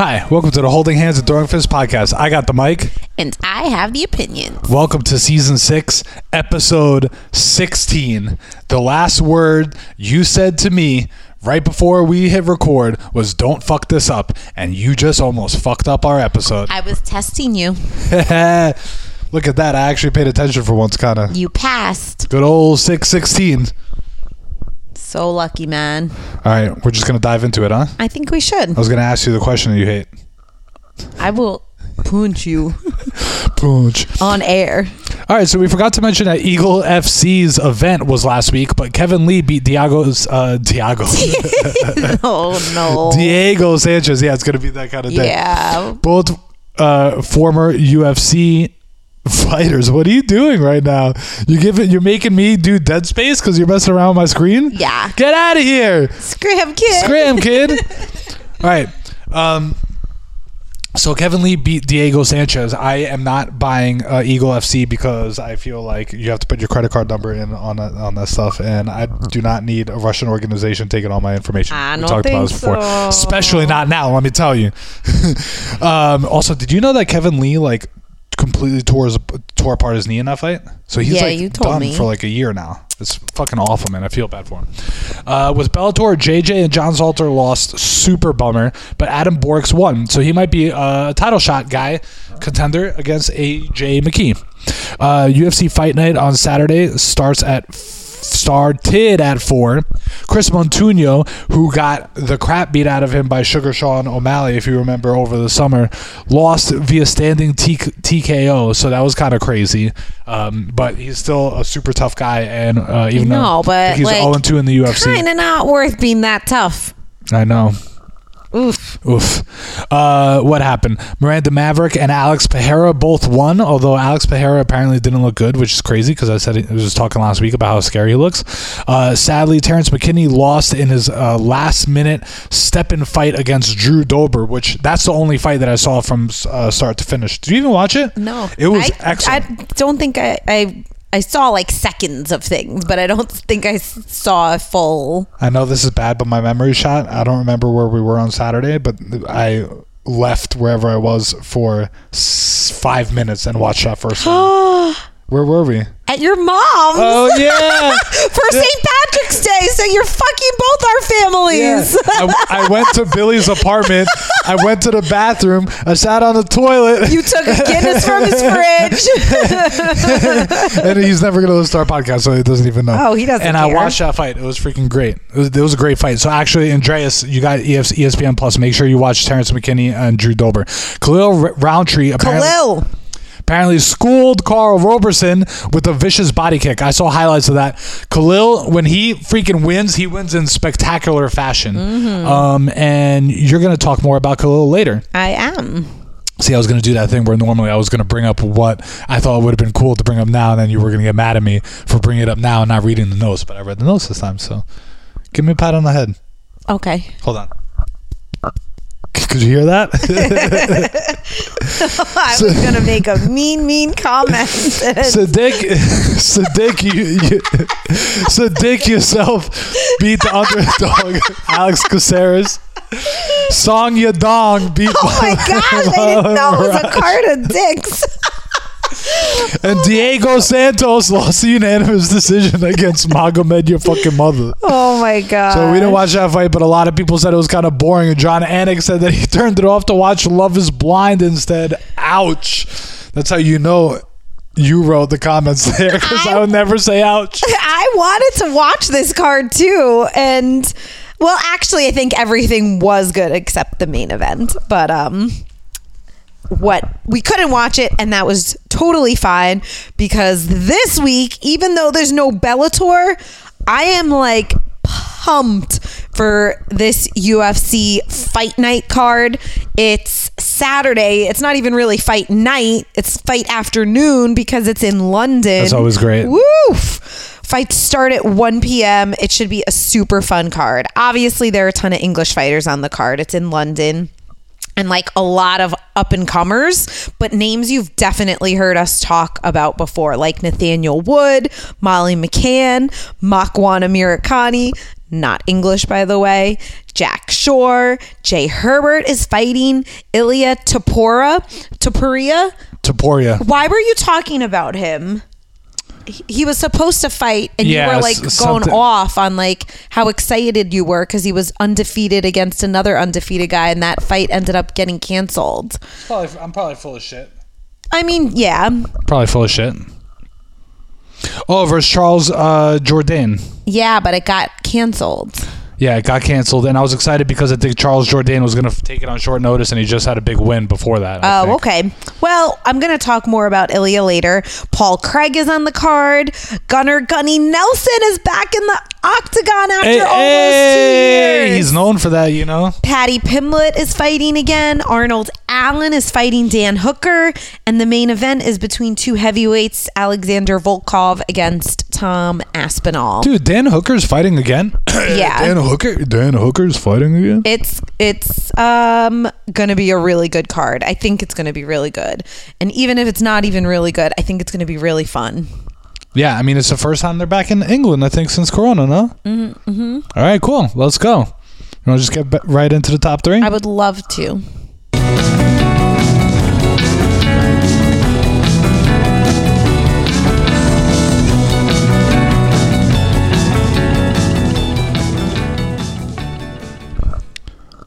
Hi, welcome to the Holding Hands and Throwing Fists podcast. I got the mic. And I have the opinion. Welcome to season six, episode 16. The last word you said to me right before we hit record was don't fuck this up. And you just almost fucked up our episode. I was testing you. Look at that. I actually paid attention for once, kind of. You passed. Good old 616. So lucky, man. All right, we're just going to dive into it, huh? I think we should. I was going to ask you the question that you hate. I will punch you Punch. on air. All right, so we forgot to mention that Eagle FC's event was last week, but Kevin Lee beat Diago's uh Diago. oh no. Diego Sanchez. Yeah, it's gonna be that kind of day. Yeah. Both uh former UFC fighters. What are you doing right now? You give it you're making me do dead space because you're messing around with my screen? Yeah. Get out of here. Scram kid. Scram, kid. All right. Um so Kevin Lee beat Diego Sanchez. I am not buying uh, Eagle FC because I feel like you have to put your credit card number in on that, on that stuff, and I do not need a Russian organization taking all my information. I We don't think so. especially not now. Let me tell you. um, also, did you know that Kevin Lee like completely tore his, tore apart his knee in that fight? So he's Yeah, like done me. for like a year now. It's fucking awful, man. I feel bad for him. Uh, with Bellator, JJ and John Salter lost. Super bummer. But Adam Borks won, so he might be a title shot guy contender against AJ McKee. Uh, UFC Fight Night on Saturday starts at started at four. Chris Moutinho, who got the crap beat out of him by Sugar Sean O'Malley, if you remember over the summer, lost via standing T- TKO. So that was kind of crazy. Um, but he's still a super tough guy, and uh, even know, though but, he's like, 0 2 in the UFC, Kind of not worth being that tough. I know. Oof. Oof. Uh, what happened? Miranda Maverick and Alex Pereira both won, although Alex Pereira apparently didn't look good, which is crazy because I said I was talking last week about how scary he looks. Uh, sadly, Terrence McKinney lost in his uh, last minute step in fight against Drew Dober, which that's the only fight that I saw from uh, start to finish. Did you even watch it? No. It was I, excellent. I don't think I, I I saw like seconds of things, but I don't think I saw a full. I know this is bad, but my memory shot. I don't remember where we were on Saturday, but I left wherever I was for s- five minutes and watched that first one. Where were we? At your mom's Oh yeah, for St. Patrick's Day, so you're fucking both our yeah. families. I, I went to Billy's apartment. I went to the bathroom. I sat on the toilet, You took a Guinness from his fridge. and he's never gonna listen to our podcast, so he doesn't even know. Oh, he doesn't And I watched that fight. It was freaking great. It was, it was a great fight. So actually, Andreas, you got ESPN Plus. Make sure you watch Terrence McKinney and Drew Dober. Khalil R- Rountree apparently. Khalil. Apparently schooled Karl Roberson with a vicious body kick. I saw highlights of that. Khalil, when he freaking wins, he wins in spectacular fashion. Mm-hmm. Um, and you're going to talk more about Khalil later. I am. See, I was going to do that thing where normally I was going to bring up what I thought would have been cool to bring up now, and then you were going to get mad at me for bringing it up now and not reading the notes. But I read the notes this time, so give me a pat on the head. Okay. Hold on. Could you hear that? I was gonna make a mean, mean comment. Sadiq, Sadiq, you, you, Sadiq yourself beat the underdog Alex Caceres. Song Yadong beat oh my God! I didn't know it was a card of dicks. And Diego Santos lost the unanimous decision against Magomed, your fucking mother. Oh my god! So we didn't watch that fight, but a lot of people said it was kind of boring. And Jon Anik said that he turned it off to watch Love Is Blind instead. Ouch! That's how you know you wrote the comments there because I, I- would never say ouch. I wanted to watch this card too, and well, actually, I think everything was good except the main event. But um, what we couldn't watch it, and that was totally fine because this week, even though there's no Bellator, I am like pumped for this UFC fight night card. It's Saturday. It's not even really fight night. It's fight afternoon because it's in London. That's always great. Woof. Fights start at 1 p.m. It should be a super fun card. Obviously, there are a ton of English fighters on the card. It's in London. And like a lot of up and comers, but names you've definitely heard us talk about before, like Nathaniel Wood, Molly McCann, Makwan Amirkhani, not English, by the way. Jack Shore, Jai Herbert is fighting Ilya Tapora, Tapuria. Taporia. Why were you talking about him? He- He was supposed to fight, and you were like s- going off on like how excited you were because he was undefeated against another undefeated guy, and that fight ended up getting canceled. Probably, I'm probably full of shit. I mean, yeah, Probably full of shit. Oh, versus Charles uh, Jourdain. yeah, but it got canceled. Yeah, it got canceled, and I was excited because I think Charles Jourdain was going to take it on short notice, and he just had a big win before that. I Oh, think. okay. Well, I'm going to talk more about Ilya later. Paul Craig is on the card. Gunnar Gunny Nelson is back in the octagon after Hey, almost hey, two years. he's known for that, you know. Paddy Pimblett is fighting again. Arnold Allen is fighting Dan Hooker. And the main event is between two heavyweights Alexander Volkov against Tom Aspinall. Dude, Dan Hooker's fighting again. Yeah. Dan Hooker. Dan Hooker's fighting again. It's it's um gonna be a really good card. I think it's gonna be really good. And even if it's not even really good, I think it's gonna be really fun. Yeah, I mean it's the first time they're back in England, I think, since Corona. No. Mm-hmm. All right, cool. Let's go. You want to just get ba- right into the top three? I would love to.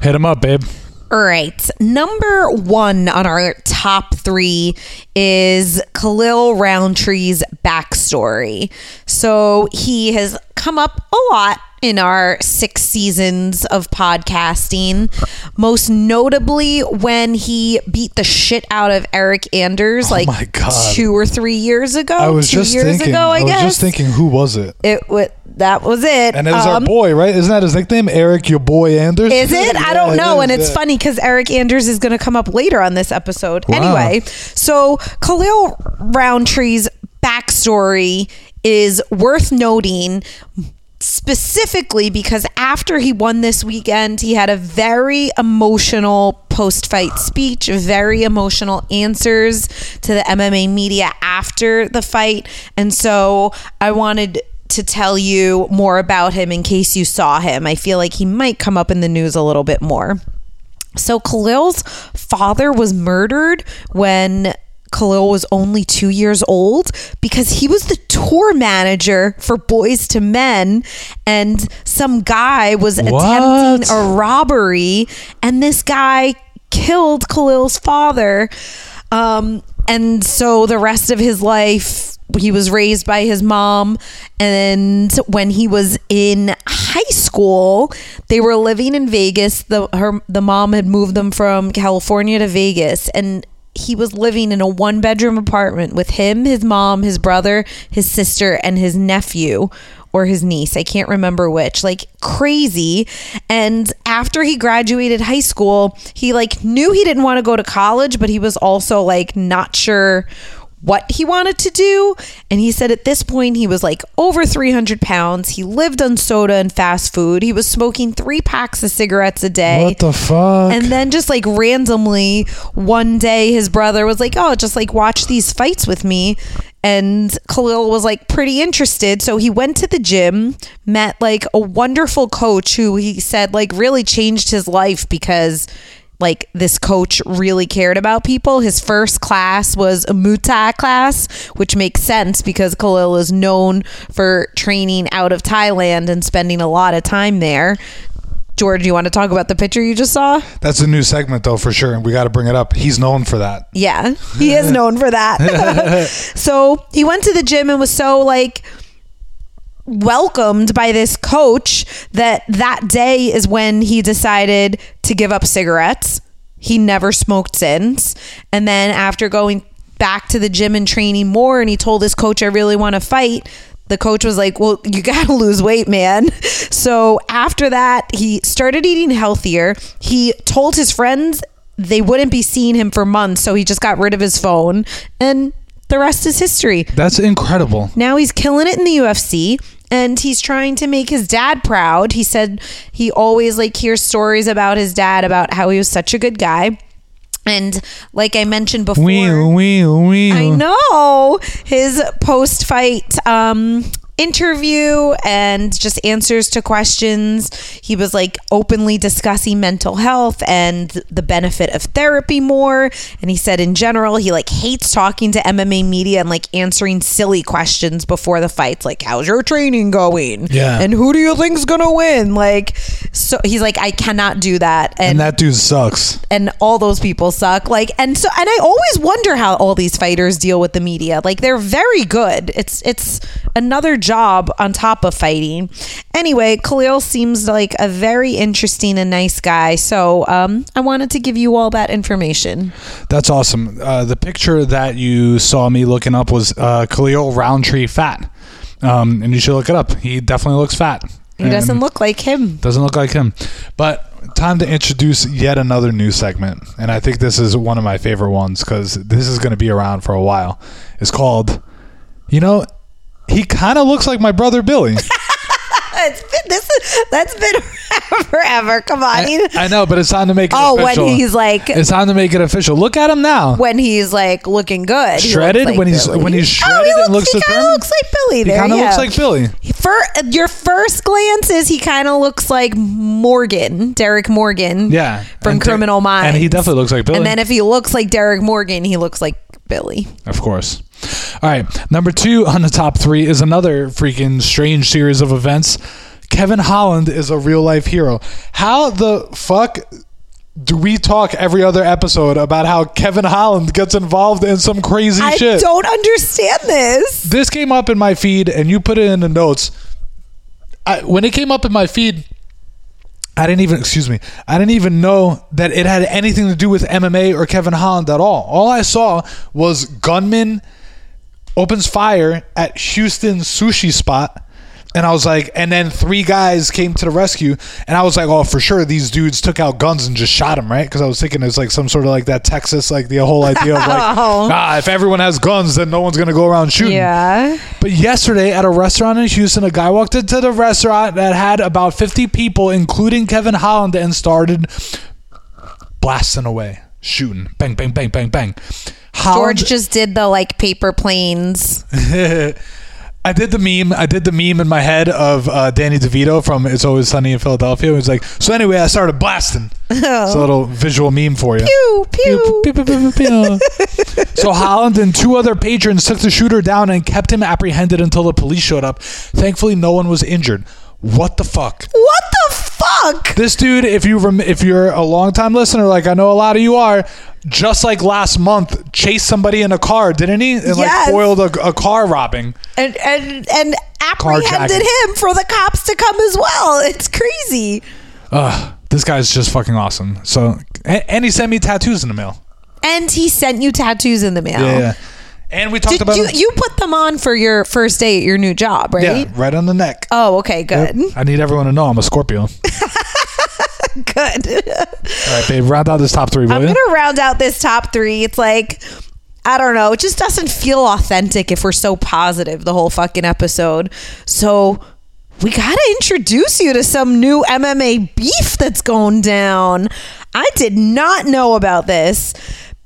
Hit him up, babe. All right. Number one on our top three is Khalil Rountree's backstory. So he has come up a lot in our six seasons of podcasting, most notably when he beat the shit out of Eryk Anders like Oh my God. two or three years ago. I was two just years thinking. ago, I, was guess. just thinking, who was it? it wa- that was it. And it was our Um, boy, right? Isn't that his nickname, Eryk, your boy Anders? Is it? I don't know. is, and it's yeah. funny because Eryk Anders is going to come up later on this episode. Wow. Anyway, so Khalil Rountree's backstory is worth noting specifically because after he won this weekend, he had a very emotional post fight speech, very emotional answers to the MMA media after the fight. And so I wanted to tell you more about him in case you saw him. I feel like he might come up in the news a little bit more. So Khalil's father was murdered when Khalil was only two years old because he was the tour manager for Boyz II Men, and some guy was attempting a robbery, and this guy killed Khalil's father. Um, and so the rest of his life, he was raised by his mom. And when he was in high school, they were living in Vegas. The her the mom had moved them from California to Vegas, and he was living in a one bedroom apartment with him, his mom, his brother, his sister, and his nephew or his niece. I can't remember which. Like crazy. And after he graduated high school, he like knew he didn't want to go to college, but he was also like not sure what he wanted to do. And he said at this point he was like over 300 pounds. He lived on soda and fast food. He was smoking three packs of cigarettes a day. What the fuck? And then just like randomly one day his brother was like, "Oh, just like watch these fights with me." And Khalil was like pretty interested, so he went to the gym, met like a wonderful coach who he said like really changed his life because like this coach really cared about people. His first class was a Muay Thai class, which makes sense because Khalil is known for training out of Thailand and spending a lot of time there. George, you want to talk about the picture you just saw? That's a new segment, though, for sure, and we got to bring it up. He's known for that. Yeah, he is known for that. so he went to the gym and was so like welcomed by this coach that that day is when he decided to give up cigarettes. He never smoked since. And then after going back to the gym and training more and he told his coach I really want to fight, the coach was like, "Well, you got to lose weight, man." So after that, he started eating healthier. He told his friends they wouldn't be seeing him for months, so he just got rid of his phone and the rest is history. That's incredible. Now he's killing it in the UFC. and he's trying to make his dad proud. He said he always like hears stories about his dad about how he was such a good guy. And like I mentioned before, Wheel, wheel, wheel. I know his post fight um interview and just answers to questions. He was like openly discussing mental health and the benefit of therapy more. And he said in general, he like hates talking to MMA media and like answering silly questions before the fights, like, how's your training going? Yeah. And who do you think's gonna win? Like, so he's like, I cannot do that. And that dude sucks. and all those people suck like and so and i always wonder how all these fighters deal with the media like they're very good it's it's another job on top of fighting anyway khalil seems like a very interesting and nice guy so um i wanted to give you all that information That's awesome. Uh, the picture that you saw me looking up was uh, Khalil Rountree fat. Um, and you should look it up. He definitely looks fat. he doesn't look like him Doesn't look like him. But time to introduce yet another new segment. And I think this is one of my favorite ones because this is going to be around for a while. It's called, you know, he kind of looks like my brother Billy. it's been this is that's been forever come on I, I know, but it's time to make it oh when official. he's like It's time to make it official. Look at him now. when he's like looking good he Shredded? like When he's- Billy. when he's oh, shredded he and looks, looks he kind of looks like Billy He kind of yeah. looks like Billy. For your first glance is he kind of looks like Morgan, Derek Morgan, Yeah. from Der- Criminal Minds, and he definitely looks like Billy. And then if he looks like Derek Morgan, he looks like Billy. Of course. All right. Number two on the top three is another freaking strange series of events. Kevin Holland is a real life hero. How the fuck do we talk every other episode about how Kevin Holland gets involved in some crazy I shit? I don't understand this. this came up in my feed and you put it in the notes. I, when it came up in my feed, I didn't even excuse me. I didn't even know that it had anything to do with MMA or Kevin Holland at all. All I saw was gunman opens fire at Houston sushi spot. And I was like, and then three guys came to the rescue, and I was like, oh, for sure, these dudes took out guns and just shot him, right? Because I was thinking it's like some sort of like that Texas, like the whole idea of like, Oh. ah, if everyone has guns, then no one's gonna go around shooting. Yeah. But yesterday at a restaurant in Houston, a guy walked into the restaurant that had about 50 people, including Kevin Holland, and started blasting away, shooting. Bang, bang, bang, bang, bang. Holland, George just did the like paper planes. I did the meme. I did the meme in my head of uh, Danny DeVito from It's Always Sunny in Philadelphia. He was like, so anyway, I started blasting. It's a little visual meme for you. Pew pew. Pew, pew, pew, pew, pew. so Holland and two other patrons took the shooter down and kept him apprehended until the police showed up. Thankfully, no one was injured. What the fuck? What the fuck? This dude, if you rem- if you're a longtime listener, like I know a lot of you are, just like last month, chased somebody in a car, didn't he? And Yes. like foiled a, a car robbing. And and and Carjacking. apprehended him for the cops to come as well. It's crazy. Ugh, this guy's just fucking awesome. So, and, and he sent me tattoos in the mail. And he sent you tattoos in the mail. Yeah, yeah. And we talked Did about you you put them on for your first day at your new job, right? yeah, right on the neck. Oh, okay, good. I need everyone to know I'm a Scorpio. Good. All right, babe, round out this top three, I'm you? gonna round out this top three. It's like I don't know. It just doesn't feel authentic if we're so positive the whole fucking episode. So we gotta introduce you to some new MMA beef that's going down. I did not know about this.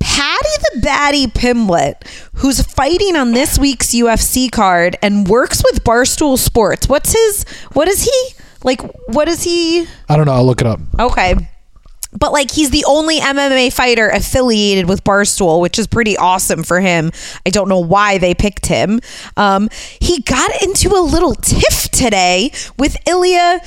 Paddy the Baddy Pimblett, who's fighting on this week's UFC card and works with Barstool Sports. What's his? What is he? Like, what is he? I don't know. I'll look it up. Okay. But like he's the only MMA fighter affiliated with Barstool, which is pretty awesome for him. I don't know why they picked him. Um, he got into a little tiff today with Ilya.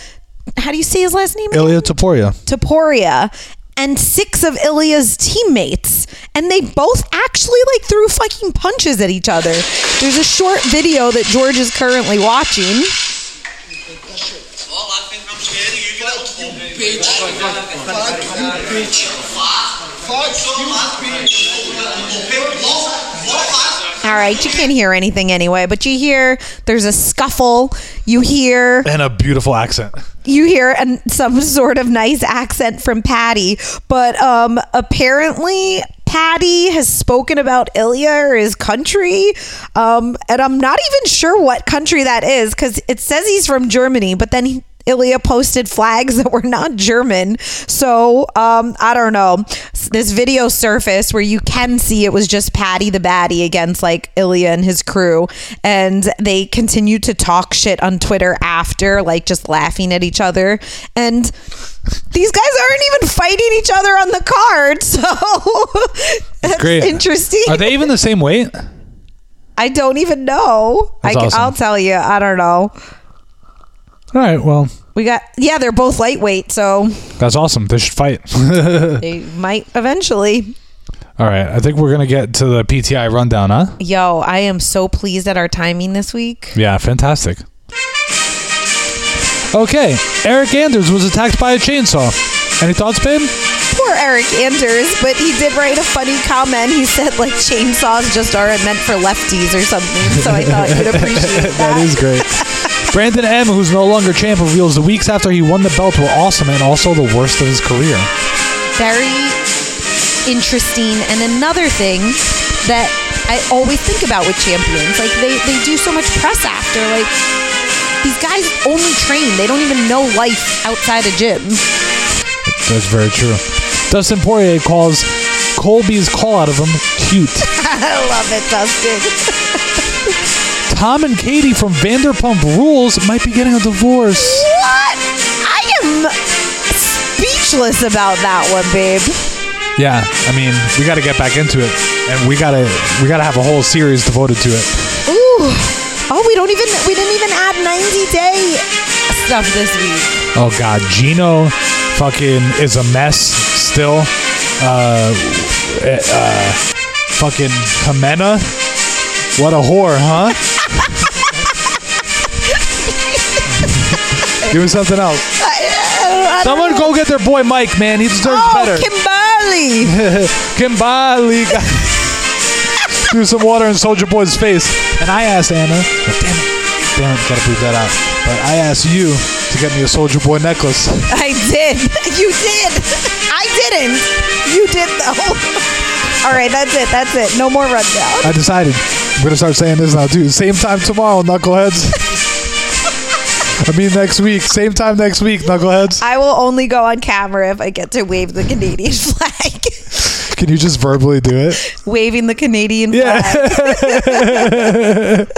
How do you say his last name? Ilya Taporia. Taporia and six of Ilya's teammates. And they both actually like threw fucking punches at each other. There's a short video that George is currently watching. Well, I think I'm scared of you, you little bitch. Fuck you, bitch. Fuck you, bitch. All right, you can't hear anything anyway, but you hear there's a scuffle. You hear And a beautiful accent. you hear and some sort of nice accent from Paddy, but um, apparently Paddy has spoken about Ilya or his country. Um, and I'm not even sure what country that is because it says he's from Germany, but then he, Ilya posted flags that were not German. So um, I don't know. This video surfaced where you can see it was just Paddy the Baddy against like Ilya and his crew. And they continued to talk shit on Twitter after, like just laughing at each other. And these guys aren't even fighting each other on the card. So that's Great. interesting. Are they even the same weight? I don't even know. That's can- awesome. I'll tell you. I don't know. All right. Well, We got, yeah, they're both lightweight. So that's awesome. They should fight. they might eventually. All right. I think we're gonna get to the PTI rundown, huh? Yo, I am so pleased at our timing this week. Yeah, fantastic. Okay, Eryk Anders was attacked by a chainsaw. Any thoughts, babe? Poor Eryk Anders, but he did write a funny comment. He said like chainsaws just aren't meant for lefties or something. So I thought you'd appreciate that. that is great. Brandon M, who's no longer champ, reveals the weeks after he won the belt were awesome and also the worst of his career. very interesting and another thing that I always think about with champions like they, they do so much press after like these guys only train they don't even know life outside a gym That's very true. Dustin Poirier calls Colby's call out of him cute. I love it Dustin Tom and Katie from Vanderpump Rules might be getting a divorce. what I am speechless about that one babe Yeah, I mean, we got to get back into it, and we gotta we gotta have a whole series devoted to it. ooh oh we don't even we didn't even add 90 day stuff this week Oh God, Gino, fucking is a mess still. Uh, eh, uh, fucking Jimena, what a whore, huh? Give me something else. Someone go get their boy Mike, man. He deserves oh better. Kimberly Kimbali. Threw some water in Soldier Boy's face. And I asked Anna, damn it, damn it, gotta bleep that out. But I asked you to get me a Soldier Boy necklace. I did. You did. I didn't. You did though. All right, that's it. That's it. No more rundown. I decided I'm gonna start saying this now too. Same time tomorrow, knuckleheads. I mean next week. Same time next week, knuckleheads. I will only go on camera if I get to wave the Canadian flag. Can you just verbally do it? Waving the Canadian Yeah. flag.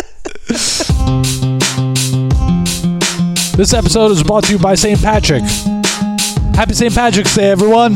This episode is brought to you by St. Patrick. Happy St. Patrick's Day, everyone.